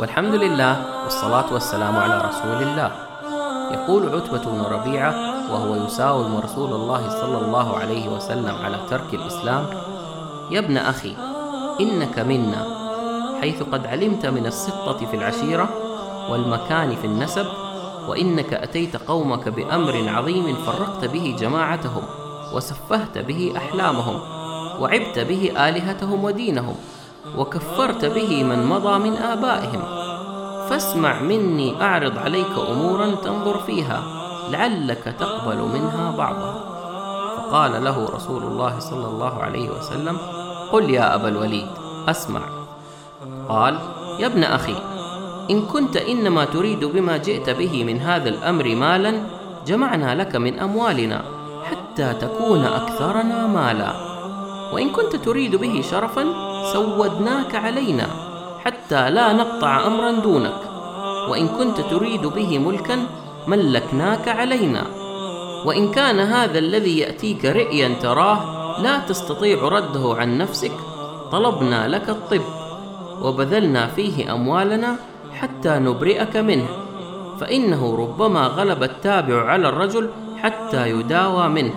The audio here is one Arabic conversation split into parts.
الحمد لله والصلاة والسلام على رسول الله. يقول عتبة بن ربيعة وهو يساوم رسول الله صلى الله عليه وسلم على ترك الإسلام يا ابن أخي إنك منا حيث قد علمت من السطة في العشيرة والمكان في النسب وإنك أتيت قومك بأمر عظيم فرقت به جماعتهم وسفهت به أحلامهم وعبت به آلهتهم ودينهم وكفرت به من مضى من آبائهم. فاسمع مني أعرض عليك أمورا تنظر فيها لعلك تقبل منها بعضها. فقال له رسول الله صلى الله عليه وسلم قل يا أبا الوليد أسمع. قال يا ابن أخي إن كنت إنما تريد بما جئت به من هذا الأمر مالا جمعنا لك من أموالنا حتى تكون أكثرنا مالا. وإن كنت تريد به شرفا سودناك علينا حتى لا نقطع أمرا دونك وإن كنت تريد به ملكا ملكناك علينا. وإن كان هذا الذي يأتيك رئيا تراه لا تستطيع رده عن نفسك طلبنا لك الطب وبذلنا فيه أموالنا حتى نبرئك منه. فإنه ربما غلب التابع على الرجل حتى يداوى منه.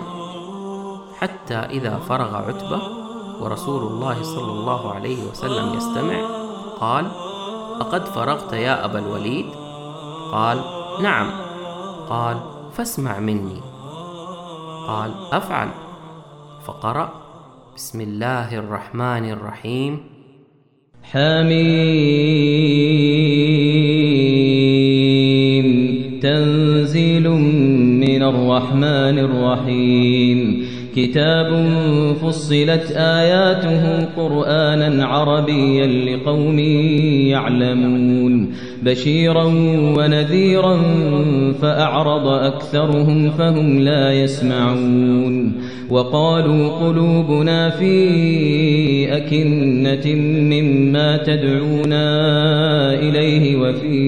حتى إذا فرغ عتبة ورسول الله صلى الله عليه وسلم يستمع. قال أقد فرغت يا أبا الوليد؟ قال نعم. قال فاسمع مني. قال أفعل. فقرأ بسم الله الرحمن الرحيم. حميم تنزيل من الرحمن الرحيم. كتاب فصلت آياته قرآنا عربيا لقوم يعلمون. بشيرا ونذيرا فأعرض أكثرهم فهم لا يسمعون. وقالوا قلوبنا في أكنة مما تدعونا إليه وفي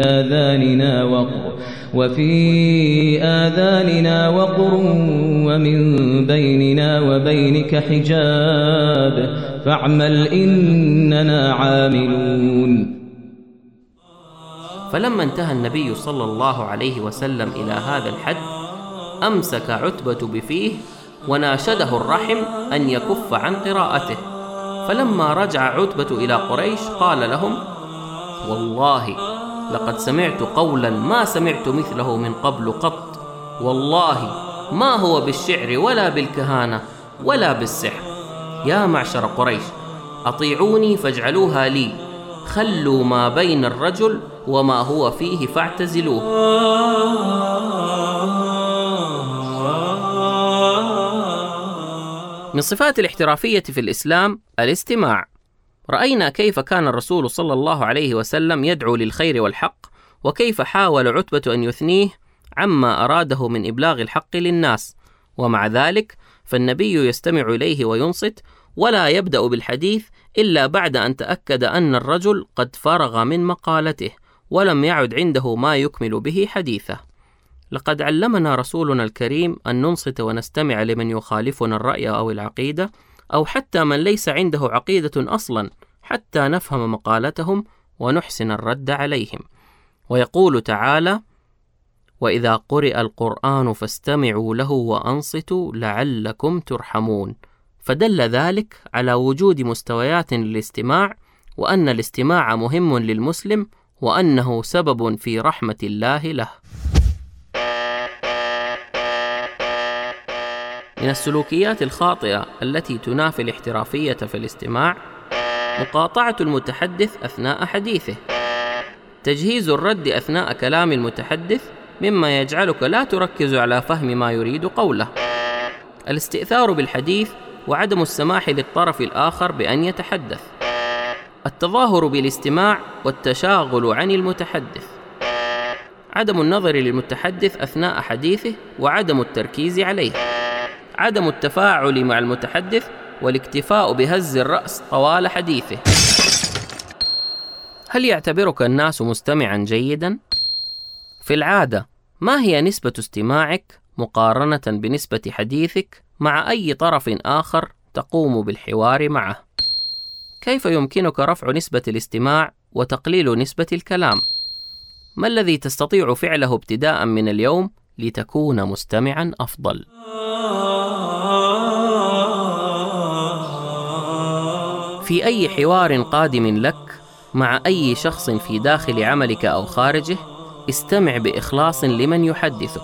آذاننا وقر. وفي آذاننا وقر ومن بيننا وبينك حجاب فاعمل إننا عاملون. فلما انتهى النبي صلى الله عليه وسلم إلى هذا الحد أمسك عتبة بفيه وناشده الرحم أن يكف عن قراءته. فلما رجع عتبة إلى قريش قال لهم والله لقد سمعت قولا ما سمعت مثله من قبل قط. والله ما هو بالشعر ولا بالكهانة ولا بالسحر. يا معشر قريش أطيعوني فاجعلوها لي. خلوا ما بين الرجل وما هو فيه فاعتزلوه. من صفات الاحترافية في الإسلام الاستماع. رأينا كيف كان الرسول صلى الله عليه وسلم يدعو للخير والحق وكيف حاول عتبة أن يثنيه عما أراده من إبلاغ الحق للناس. ومع ذلك فالنبي يستمع إليه وينصت ولا يبدأ بالحديث إلا بعد أن تأكد أن الرجل قد فرغ من مقالته ولم يعد عنده ما يكمل به حديثه. لقد علمنا رسولنا الكريم أن ننصت ونستمع لمن يخالفنا الرأي أو العقيدة أو حتى من ليس عنده عقيدة أصلا حتى نفهم مقالتهم ونحسن الرد عليهم. ويقول تعالى وإذا قرئ القرآن فاستمعوا له وأنصتوا لعلكم ترحمون فدل ذلك على وجود مستويات للاستماع وأن الاستماع مهم للمسلم وأنه سبب في رحمة الله له. من السلوكيات الخاطئة التي تنافي الاحترافية في الاستماع مقاطعة المتحدث أثناء حديثه. تجهيز الرد أثناء كلام المتحدث مما يجعلك لا تركز على فهم ما يريد قوله. الاستئثار بالحديث وعدم السماح للطرف الآخر بأن يتحدث. التظاهر بالاستماع والتشاغل عن المتحدث. عدم النظر للمتحدث أثناء حديثه وعدم التركيز عليه. عدم التفاعل مع المتحدث والاكتفاء بهز الرأس طوال حديثه هل يعتبرك الناس مستمعا جيدا؟ في العادة ما هي نسبة استماعك مقارنة بنسبة حديثك مع أي طرف آخر تقوم بالحوار معه؟ كيف يمكنك رفع نسبة الاستماع وتقليل نسبة الكلام ما الذي تستطيع فعله ابتداء من اليوم لتكون مستمعا أفضل؟ في أي حوار قادم لك مع أي شخص في داخل عملك أو خارجه استمع بإخلاص لمن يحدثك.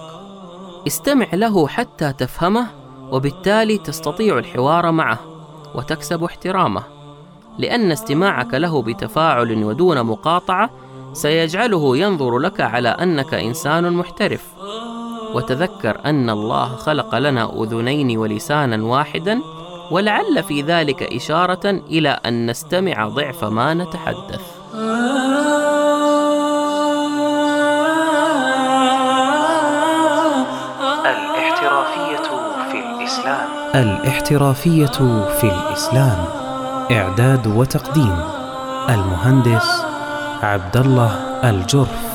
استمع له حتى تفهمه وبالتالي تستطيع الحوار معه وتكسب احترامه. لأن استماعك له بتفاعل ودون مقاطعة سيجعله ينظر لك على أنك إنسان محترف. وتذكر أن الله خلق لنا أذنين ولسانا واحدا ولعل في ذلك إشارة إلى أن نستمع ضعف ما نتحدث. الاحترافية في الإسلام. الاحترافية في الإسلام. إعداد وتقديم المهندس عبد الله الجرف.